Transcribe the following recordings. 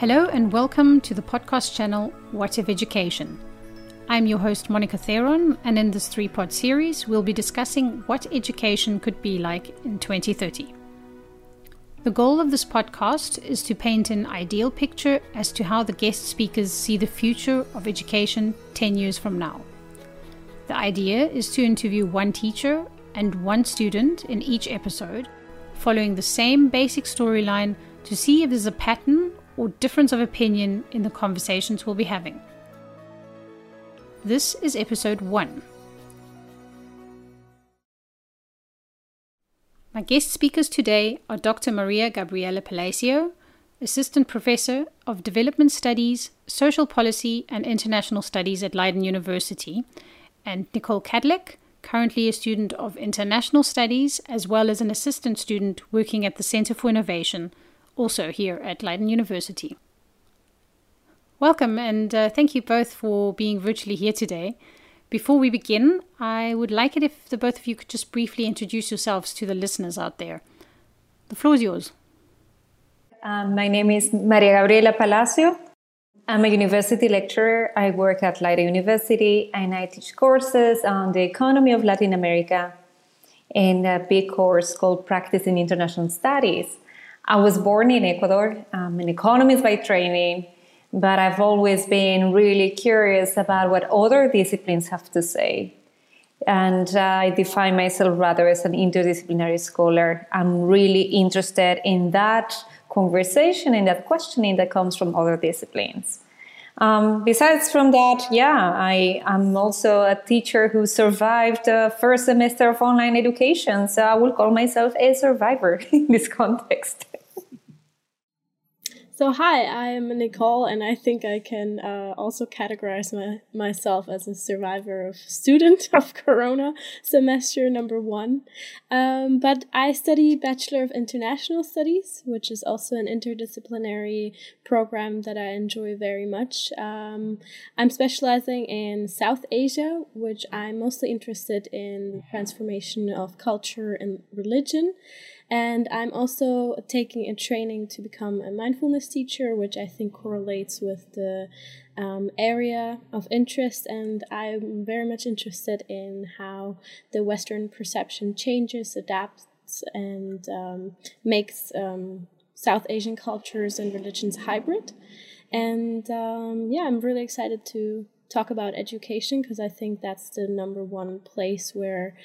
Hello and welcome to the podcast channel What if Education? I'm your host Monica Theron, and in this three part series, we'll be discussing what education could be like in 2030. The goal of this podcast is to paint an ideal picture as to how the guest speakers see the future of education 10 years from now. The idea is to interview one teacher and one student in each episode, following the same basic storyline to see if there's a pattern or difference of opinion in the conversations we'll be having. This is episode 1. My guest speakers today are Dr. Maria Gabriela Palacio, Assistant Professor of Development Studies, Social Policy and International Studies at Leiden University, and Nicole Kadlec, currently a student of International Studies as well as an assistant student working at the Center for Innovation also here at Leiden University. Welcome, and uh, thank you both for being virtually here today. Before we begin, I would like it if the both of you could just briefly introduce yourselves to the listeners out there. The floor is yours. Um, my name is Maria Gabriela Palacio. I'm a university lecturer. I work at Leiden University and I teach courses on the economy of Latin America in a big course called Practice in International Studies. I was born in Ecuador. I'm an economist by training, but I've always been really curious about what other disciplines have to say. And uh, I define myself rather as an interdisciplinary scholar. I'm really interested in that conversation and that questioning that comes from other disciplines. Um, besides from that, yeah, I am also a teacher who survived the first semester of online education. So I will call myself a survivor in this context. So, hi, I'm Nicole, and I think I can uh, also categorize my, myself as a survivor of student of Corona semester number one. Um, but I study Bachelor of International Studies, which is also an interdisciplinary program that I enjoy very much. Um, I'm specializing in South Asia, which I'm mostly interested in transformation of culture and religion. And I'm also taking a training to become a mindfulness teacher, which I think correlates with the um, area of interest. And I'm very much interested in how the Western perception changes, adapts, and um, makes um, South Asian cultures and religions hybrid. And um, yeah, I'm really excited to talk about education because I think that's the number one place where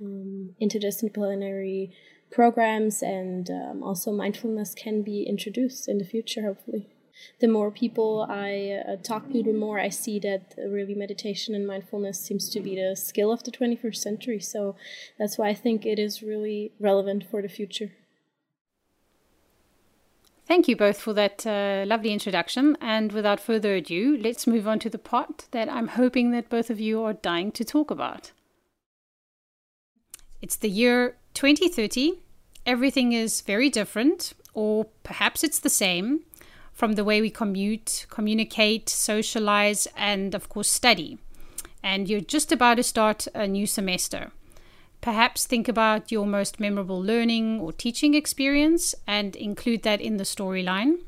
um, interdisciplinary programs and um, also mindfulness can be introduced in the future, hopefully. The more people I uh, talk to, the more I see that really meditation and mindfulness seems to be the skill of the 21st century. So that's why I think it is really relevant for the future. Thank you both for that uh, lovely introduction. And without further ado, let's move on to the part that I'm hoping that both of you are dying to talk about. It's the year 2030, everything is very different, or perhaps it's the same from the way we commute, communicate, socialize, and of course, study. And you're just about to start a new semester. Perhaps think about your most memorable learning or teaching experience and include that in the storyline.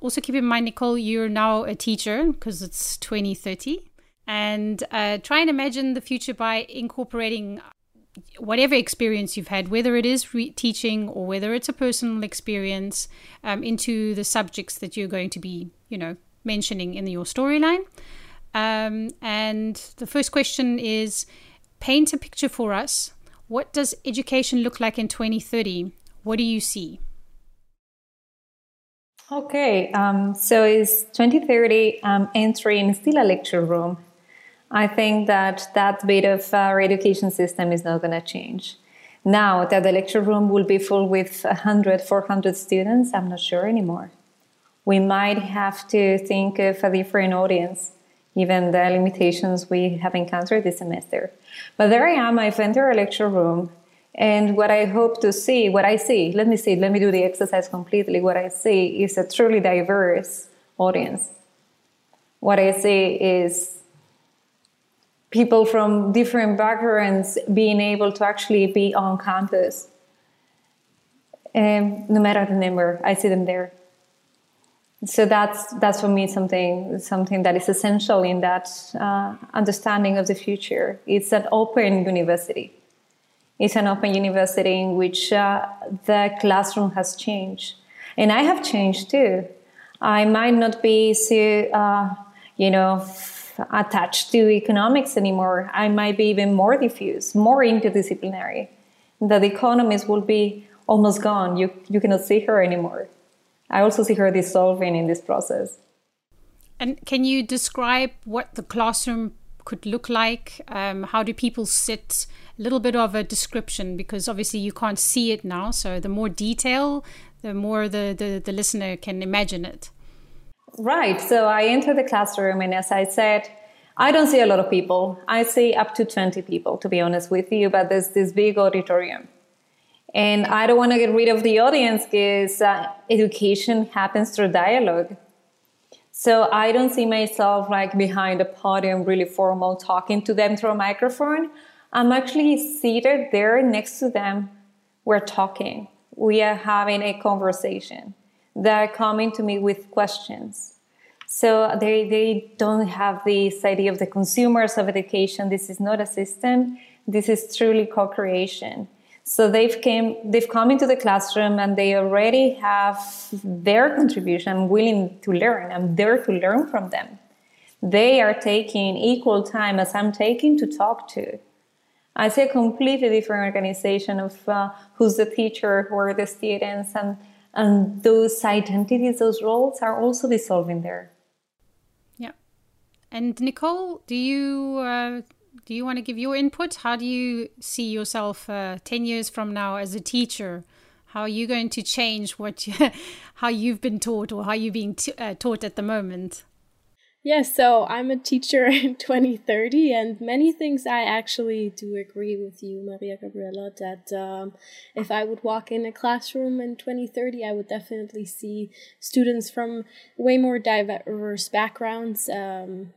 Also, keep in mind, Nicole, you're now a teacher because it's 2030. And uh, try and imagine the future by incorporating whatever experience you've had, whether it is re- teaching or whether it's a personal experience, um, into the subjects that you're going to be, you know, mentioning in your storyline. Um, and the first question is paint a picture for us. What does education look like in 2030? What do you see? Okay, um, so it's 2030. I'm entering still a lecture room I think that that bit of uh, our education system is not going to change. Now that the lecture room will be full with 100, 400 students, I'm not sure anymore. We might have to think of a different audience, given the limitations we have encountered this semester. But there I am, I've entered a lecture room, and what I hope to see, what I see, let me see, let me do the exercise completely. What I see is a truly diverse audience. What I see is people from different backgrounds being able to actually be on campus. Um, no matter the number, I see them there. So that's that's for me something something that is essential in that uh, understanding of the future. It's an open university. It's an open university in which uh, the classroom has changed, and I have changed too. I might not be so, uh, you know, attached to economics anymore. I might be even more diffuse, more interdisciplinary. That economist will be almost gone. You, you cannot see her anymore. I also see her dissolving in this process. And can you describe what the classroom could look like? Um, how do people sit? A little bit of a description because obviously you can't see it now. So the more detail, the more the, the, the listener can imagine it. Right. So I enter the classroom, and as I said, I don't see a lot of people. I see up to 20 people, to be honest with you, but there's this big auditorium. And I don't want to get rid of the audience because uh, education happens through dialogue. So I don't see myself like behind a podium, really formal, talking to them through a microphone. I'm actually seated there next to them. We're talking. We are having a conversation that are coming to me with questions. So they, they don't have this idea of the consumers of education. This is not a system. This is truly co-creation. So they've came, they've come into the classroom and they already have their contribution. I'm willing to learn. I'm there to learn from them. They are taking equal time as I'm taking to talk to. I see a completely different organization of uh, who's the teacher, who are the students, and and those identities, those roles are also dissolving there. Yeah. And Nicole, do you uh, do you want to give your input? How do you see yourself uh, ten years from now as a teacher? How are you going to change what you, how you've been taught or how you're being uh, taught at the moment? Yes, yeah, so I'm a teacher in 2030, and many things I actually do agree with you, Maria Gabriela, that um, if I would walk in a classroom in 2030, I would definitely see students from way more diverse backgrounds um,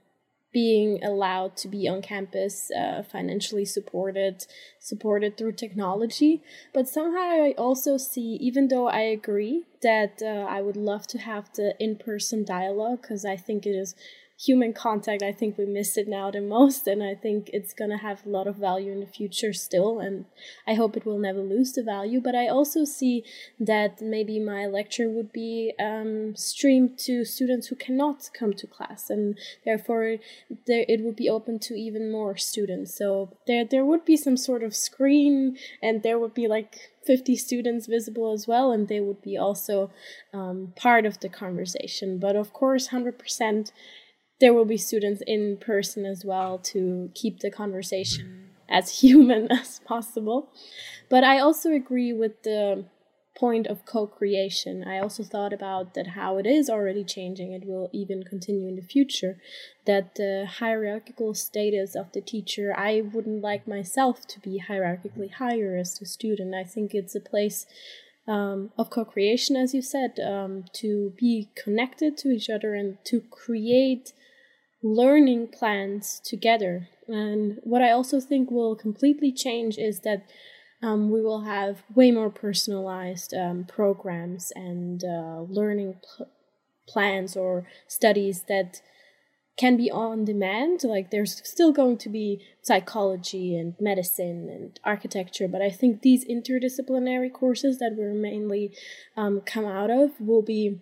being allowed to be on campus, uh, financially supported, supported through technology. But somehow I also see, even though I agree that uh, I would love to have the in person dialogue, because I think it is human contact i think we miss it now the most and i think it's going to have a lot of value in the future still and i hope it will never lose the value but i also see that maybe my lecture would be um, streamed to students who cannot come to class and therefore there it would be open to even more students so there there would be some sort of screen and there would be like 50 students visible as well, and they would be also um, part of the conversation. But of course, 100% there will be students in person as well to keep the conversation as human as possible. But I also agree with the point of co-creation. I also thought about that how it is already changing. It will even continue in the future. That the hierarchical status of the teacher, I wouldn't like myself to be hierarchically higher as a student. I think it's a place um, of co-creation, as you said, um, to be connected to each other and to create learning plans together. And what I also think will completely change is that um, we will have way more personalized um, programs and uh, learning pl- plans or studies that can be on demand. Like there's still going to be psychology and medicine and architecture, but I think these interdisciplinary courses that we're mainly um, come out of will be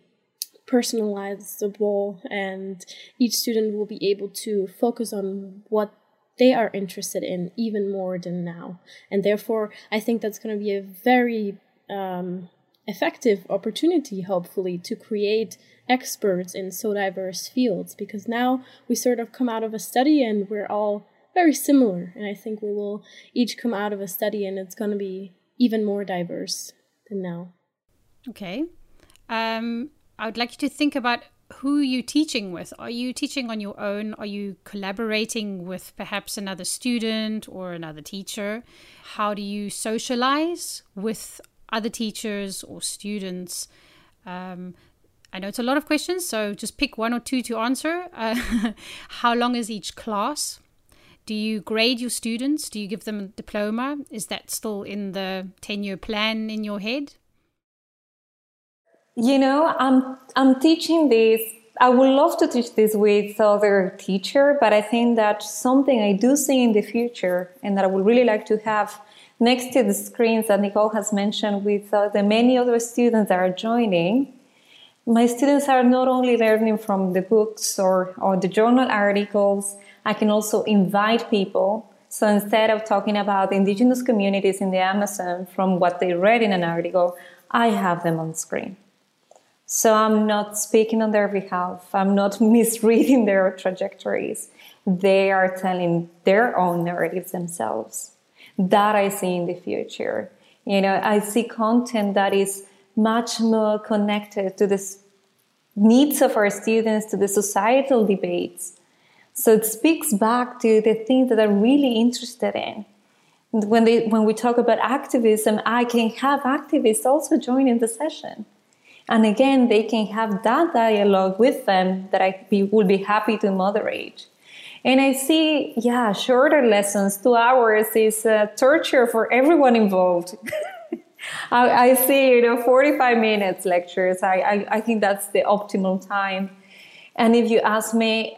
personalizable and each student will be able to focus on what they are interested in even more than now. And therefore i think that's going to be a very um, effective opportunity hopefully to create experts in so diverse fields because now we sort of come out of a study and we're all very similar and i think we will each come out of a study and it's going to be even more diverse than now. Okay. Um, I would like you to think about who you're teaching with. Are you teaching on your own? Are you collaborating with perhaps another student or another teacher? How do you socialize with other teachers or students? Um, I know it's a lot of questions, so just pick one or two to answer. Uh, how long is each class? Do you grade your students? Do you give them a diploma? Is that still in the 10 year plan in your head? You know, I'm I'm teaching this. I would love to teach this with other teacher, but I think that something I do see in the future, and that I would really like to have next to the screens that Nicole has mentioned with uh, the many other students that are joining. My students are not only learning from the books or, or the journal articles, I can also invite people. So instead of talking about indigenous communities in the Amazon from what they read in an article, I have them on screen. So I'm not speaking on their behalf. I'm not misreading their trajectories. They are telling their own narratives themselves. That I see in the future. You know, I see content that is much more connected to the needs of our students, to the societal debates. So it speaks back to the things that I'm really interested in. When, they, when we talk about activism, I can have activists also join in the session and again, they can have that dialogue with them that I be, would be happy to moderate. And I see, yeah, shorter lessons, two hours is uh, torture for everyone involved. I, I, see, you know, 45 minutes lectures. I, I, I think that's the optimal time. And if you ask me,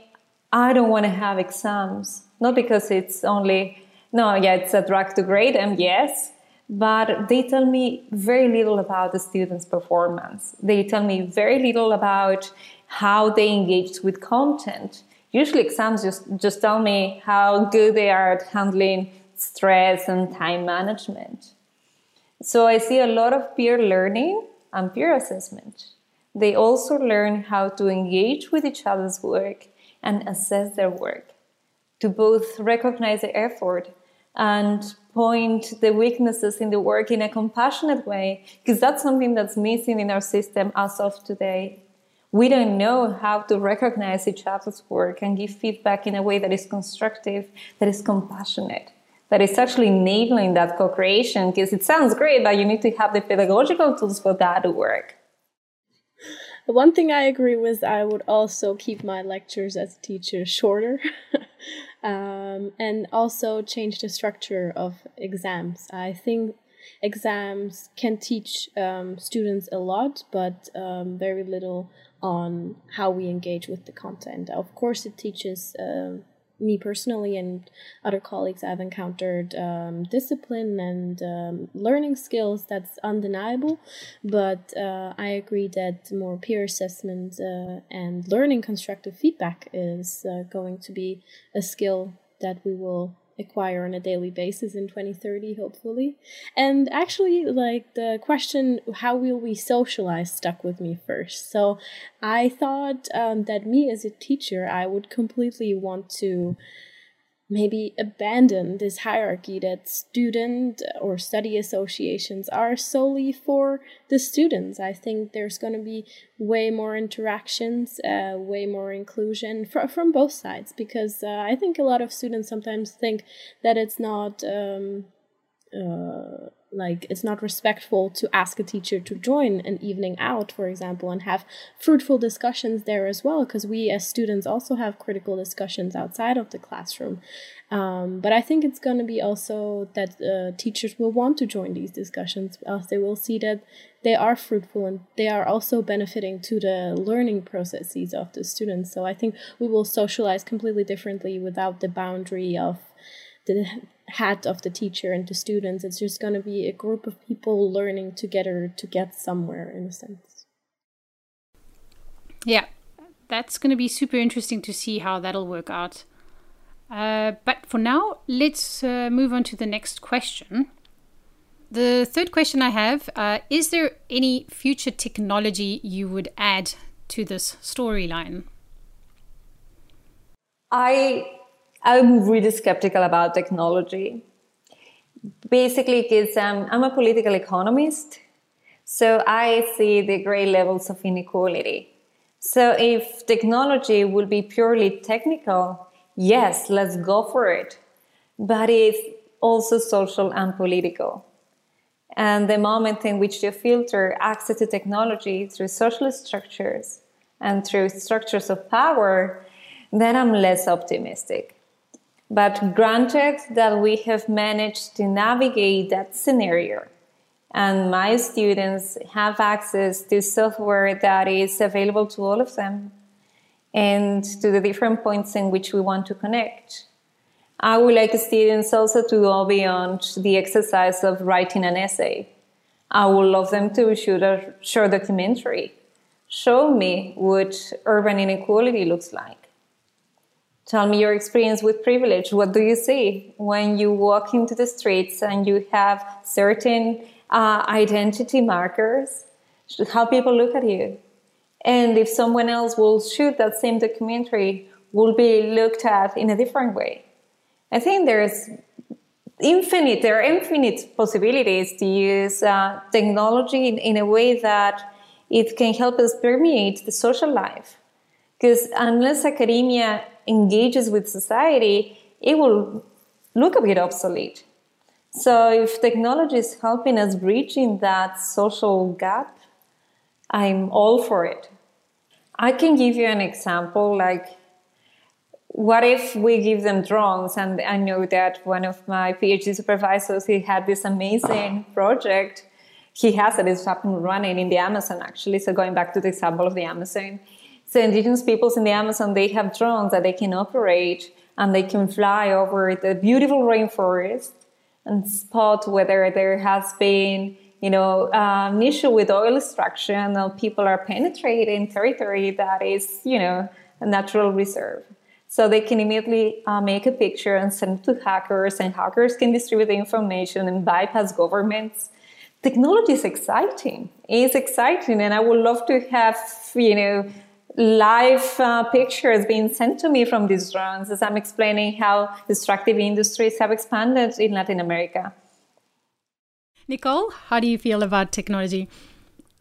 I don't want to have exams, not because it's only, no, yeah, it's a drag to grade them, yes, but they tell me very little about the students' performance. They tell me very little about how they engaged with content. Usually, exams just, just tell me how good they are at handling stress and time management. So, I see a lot of peer learning and peer assessment. They also learn how to engage with each other's work and assess their work, to both recognize the effort and point the weaknesses in the work in a compassionate way, because that's something that's missing in our system as of today. We don't know how to recognize each other's work and give feedback in a way that is constructive, that is compassionate, that is actually enabling that co creation, because it sounds great, but you need to have the pedagogical tools for that to work. One thing I agree with, I would also keep my lectures as a teacher shorter. um, and also change the structure of exams. I think exams can teach um, students a lot, but um, very little on how we engage with the content. Of course, it teaches um, me personally and other colleagues I've encountered um, discipline and um, learning skills that's undeniable. But uh, I agree that more peer assessment uh, and learning constructive feedback is uh, going to be a skill that we will acquire on a daily basis in 2030 hopefully. And actually like the question how will we socialize stuck with me first. So i thought um, that me as a teacher i would completely want to maybe abandon this hierarchy that student or study associations are solely for the students. I think there's going to be way more interactions, uh, way more inclusion fr- from both sides because uh, I think a lot of students sometimes think that it's not. Um, uh, like it's not respectful to ask a teacher to join an evening out for example and have fruitful discussions there as well because we as students also have critical discussions outside of the classroom. Um, but i think it's going to be also that uh, teachers will want to join these discussions as they will see that they are fruitful and they are also benefiting to the learning processes of the students. So i think we will socialize completely differently without the boundary of the hat of the teacher and the students. It's just going to be a group of people learning together to get somewhere, in a sense. Yeah, that's going to be super interesting to see how that'll work out. Uh, but for now, let's uh, move on to the next question. The third question I have uh, Is there any future technology you would add to this storyline? I I'm really skeptical about technology. Basically, because um, I'm a political economist, so I see the great levels of inequality. So if technology will be purely technical, yes, let's go for it. But it's also social and political. And the moment in which you filter access to technology through social structures and through structures of power, then I'm less optimistic. But granted that we have managed to navigate that scenario And my students have access to software that is available to all of them and to the different points in which we want to connect. I would like students also to go beyond the exercise of writing an essay. I would love them to shoot a short documentary. Show me what urban inequality looks like. Tell me your experience with privilege. What do you see when you walk into the streets and you have certain uh, identity markers? How people look at you. And if someone else will shoot that same documentary, will be looked at in a different way. I think there's infinite, there are infinite possibilities to use uh, technology in, in a way that it can help us permeate the social life. Because unless academia engages with society, it will look a bit obsolete. So if technology is helping us bridging that social gap, I'm all for it. I can give you an example like what if we give them drones? And I know that one of my PhD supervisors, he had this amazing project. He has it, it's up and running in the Amazon actually. So going back to the example of the Amazon. So indigenous peoples in the Amazon, they have drones that they can operate and they can fly over the beautiful rainforest and spot whether there has been, you know, an issue with oil extraction or people are penetrating territory that is, you know, a natural reserve. So they can immediately uh, make a picture and send it to hackers, and hackers can distribute the information and bypass governments. Technology is exciting. It's exciting, and I would love to have, you know, live uh, pictures being sent to me from these drones as I'm explaining how destructive industries have expanded in Latin America. Nicole, how do you feel about technology?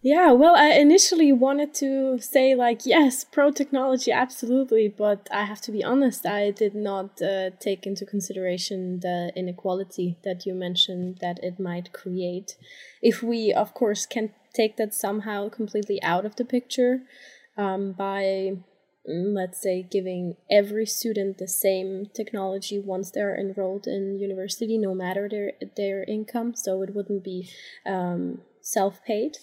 Yeah, well, I initially wanted to say, like, yes, pro technology, absolutely. But I have to be honest, I did not uh, take into consideration the inequality that you mentioned that it might create. If we, of course, can take that somehow completely out of the picture um, by, mm, let's say, giving every student the same technology once they're enrolled in university, no matter their, their income. So it wouldn't be um, self paid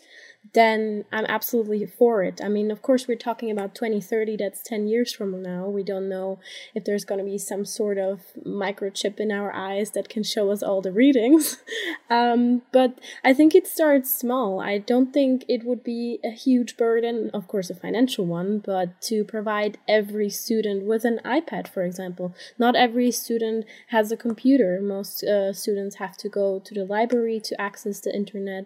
then I'm absolutely for it. I mean, of course, we're talking about 2030, that's 10 years from now. We don't know if there's going to be some sort of microchip in our eyes that can show us all the readings. um, but I think it starts small. I don't think it would be a huge burden, of course, a financial one, but to provide every student with an iPad, for example. Not every student has a computer. Most uh, students have to go to the library to access the internet.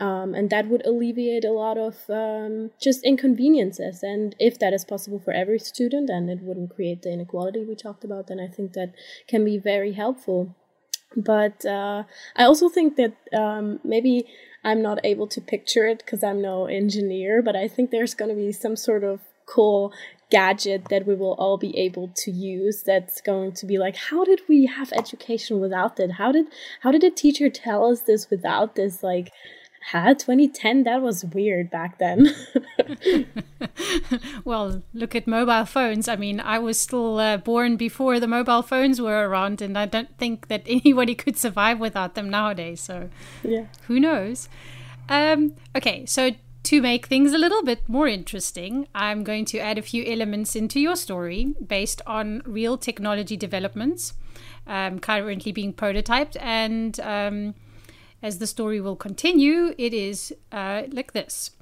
Um, and that would alleviate a lot of um, just inconveniences. And if that is possible for every student and it wouldn't create the inequality we talked about, then I think that can be very helpful. But uh, I also think that um, maybe I'm not able to picture it because I'm no engineer, but I think there's going to be some sort of cool gadget that we will all be able to use that's going to be like how did we have education without that how did how did a teacher tell us this without this like had 2010 that was weird back then. Well look at mobile phones. I mean i was still uh, born before the mobile phones were around and i don't think that anybody could survive without them nowadays so yeah. who knows? Um, okay so to make things a little bit more interesting, I'm going to add a few elements into your story based on real technology developments um, currently being prototyped and um, as the story will continue, it is uh, like this.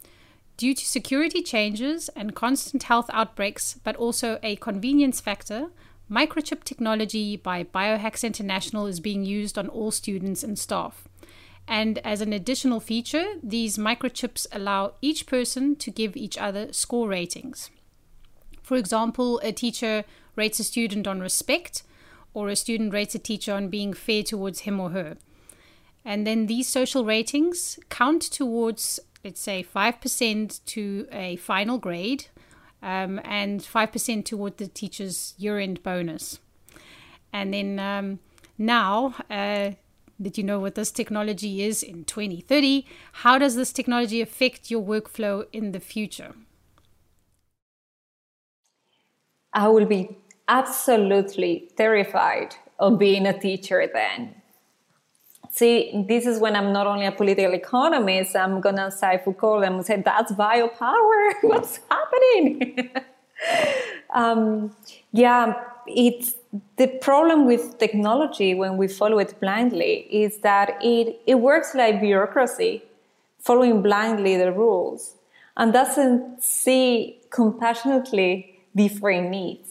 Due to security changes and constant health outbreaks, but also a convenience factor, microchip technology by Biohacks International is being used on all students and staff. And as an additional feature, these microchips allow each person to give each other score ratings. For example, a teacher rates a student on respect, or a student rates a teacher on being fair towards him or her. And then these social ratings count towards, let's say, 5% to a final grade um, and 5% toward the teacher's year end bonus. And then um, now, uh, that you know what this technology is in 2030, how does this technology affect your workflow in the future? I will be absolutely terrified of being a teacher then See, this is when I'm not only a political economist, I'm gonna cite Foucault and say, that's biopower. What's happening? um, yeah, it's the problem with technology when we follow it blindly is that it, it works like bureaucracy, following blindly the rules, and doesn't see compassionately different needs.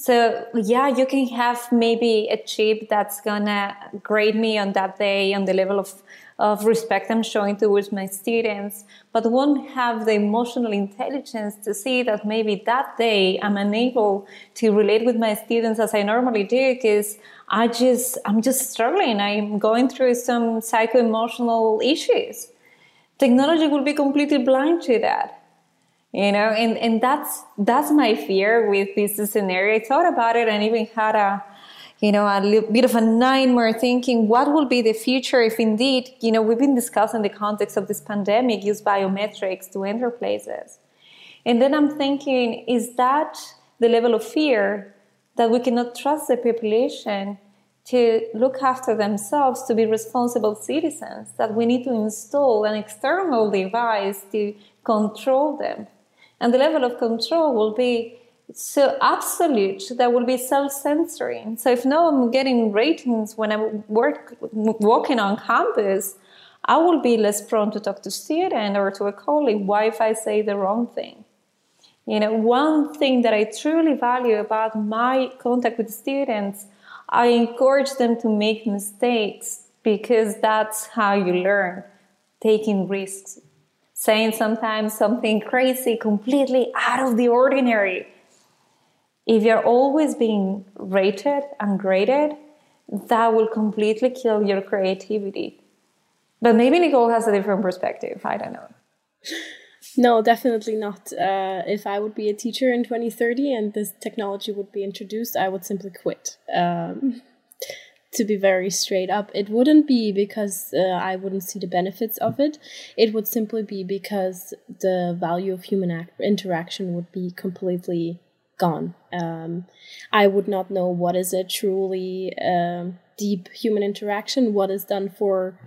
So yeah, you can have maybe a chip that's gonna grade me on that day on the level of, of respect I'm showing towards my students, but won't have the emotional intelligence to see that maybe that day I'm unable to relate with my students as I normally do because I just I'm just struggling. I'm going through some psycho-emotional issues. Technology will be completely blind to that you know and and that's that's my fear with this scenario i thought about it and even had a you know a little bit of a nightmare thinking what will be the future if indeed you know we've been discussing the context of this pandemic use biometrics to enter places and then i'm thinking is that the level of fear that we cannot trust the population to look after themselves, to be responsible citizens, that we need to install an external device to control them. And the level of control will be so absolute that will be self-censoring. So if now I'm getting ratings when I'm work, walking on campus, I will be less prone to talk to student or to a colleague. Why if I say the wrong thing? You know, one thing that I truly value about my contact with students, I encourage them to make mistakes because that's how you learn, taking risks saying sometimes something crazy, completely out of the ordinary. If you're always being rated and graded, that will completely kill your creativity. But maybe Nicole has a different perspective. I don't know. No, definitely not. Uh, if I would be a teacher in 2030 and this technology would be introduced, I would simply quit. Um, to be very straight up. It wouldn't be because uh, I wouldn't see the benefits of it. It would simply be because the value of human act- interaction would be completely gone. Um, I would not know what is a truly um, deep human interaction, what is done for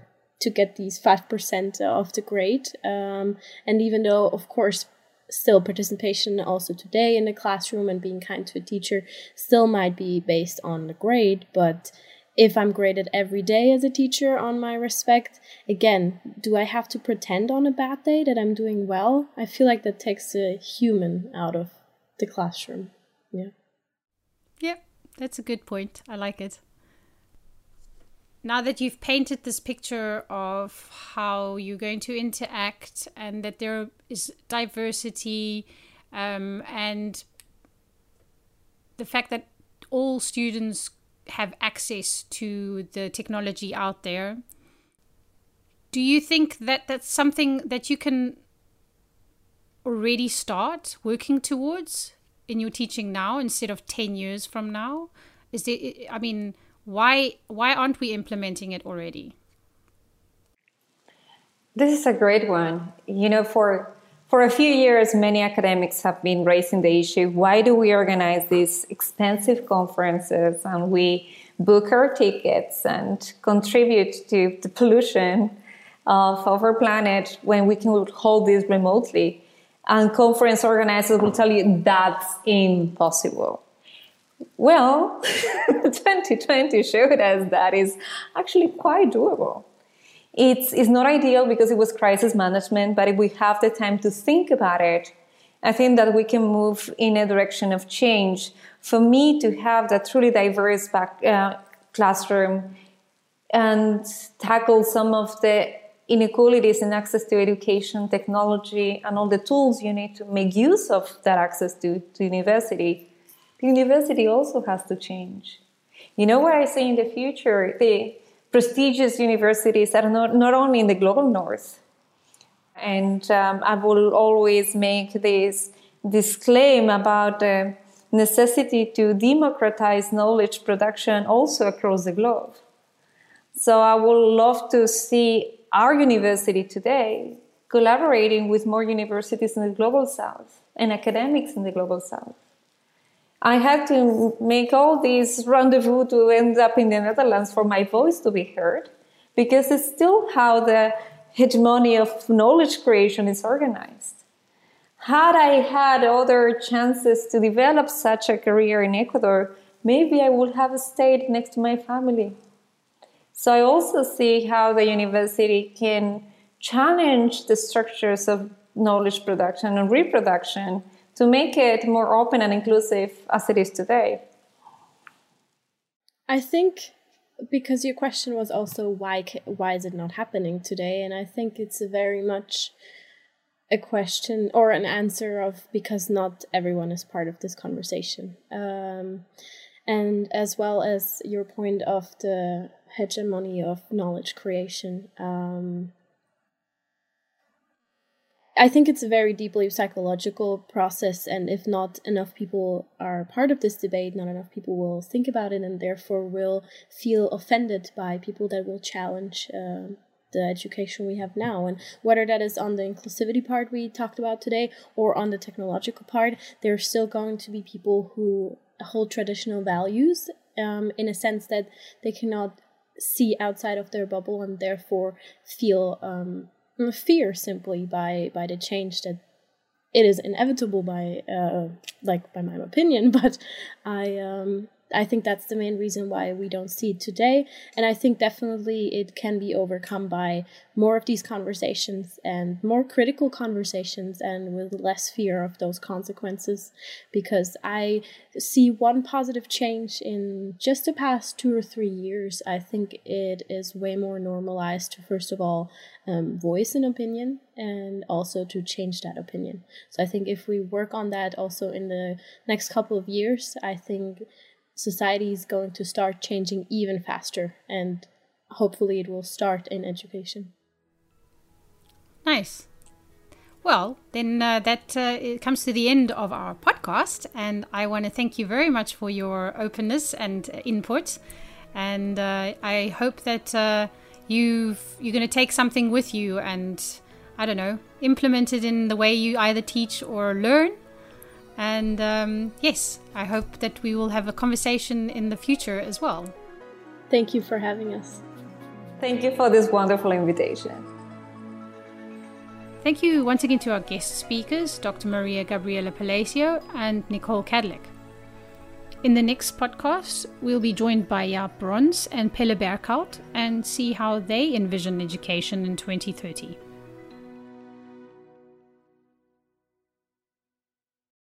to get these 5% of the grade. Um, and even though, of course, still participation also today in the classroom and being kind to a teacher still might be based on the grade, but if I'm graded every day as a teacher on my respect, again, do I have to pretend on a bad day that I'm doing well? I feel like that takes a human out of the classroom. Yeah. Yeah, that's a good point. I like it. Now that you've painted this picture of how you're going to interact and that there is diversity um, and the fact that all students have access to the technology out there. Do you think that that's something that you can already start working towards in your teaching now instead of 10 years from now? Is there, I mean, why why aren't we implementing it already? This is a great one. You know, for for a few years, many academics have been raising the issue why do we organize these expensive conferences and we book our tickets and contribute to the pollution of, our planet when we can hold this remotely? And conference organizers will tell you that's impossible. Well, 2020 showed us that is actually quite doable. It's, it's not ideal because it was crisis management, but if we have the time to think about it, I think that we can move in a direction of change. For me to have that truly diverse back, uh, classroom and tackle some of the inequalities in access to education, technology, and all the tools you need to make use of that access to, to university, the university also has to change. You know what I say in the future? The prestigious universities that are not, not only in the global north. And um, I will always make this, this claim about the necessity to democratize knowledge production also across the globe. So I would love to see our university today collaborating with more universities in the global south and academics in the global south. I had to make all these rendezvous to end up in the Netherlands for my voice to be heard. because it's still how the hegemony of knowledge creation is organized. Had I had other chances to develop such a career in Ecuador, maybe I would have stayed next to my family. So I also see how the university can challenge the structures of knowledge production and reproduction to make it more open and inclusive as it is today. I think because your question was also why why is it not happening today and I think it's a very much a question or an answer of because not everyone is part of this conversation. Um, and as well as your point of the hegemony of knowledge creation. Um, I think it's a very deeply psychological process, and if not enough people are part of this debate, not enough people will think about it, and therefore will feel offended by people that will challenge uh, the education we have now. And whether that is on the inclusivity part we talked about today or on the technological part, there are still going to be people who hold traditional values um, in a sense that they cannot see outside of their bubble and therefore feel um, fear simply by by the change that it is inevitable by uh, like by my opinion but i um I think that's the main reason why we don't see it today. And I think definitely it can be overcome by more of these conversations and more critical conversations and with less fear of those consequences. Because I see one positive change in just the past two or three years. I think it is way more normalized to, first of all, um, voice an opinion and also to change that opinion. So I think if we work on that also in the next couple of years, I think society is going to start changing even faster and hopefully it will start in education. Nice. Well then uh, that uh, comes to the end of our podcast and i want to thank you very much for your openness and input. And uh, i hope that uh, you you're going to take something with you and i don't know implement it in the way you either teach or learn and um, yes, I hope that we will have a conversation in the future as well. Thank you for having us. Thank you for this wonderful invitation. Thank you once again to our guest speakers, Dr. Maria Gabriela Palacio and Nicole Kadlec. In the next podcast, we'll be joined by Jaap Brons and Pelle Berghout and see how they envision education in 2030.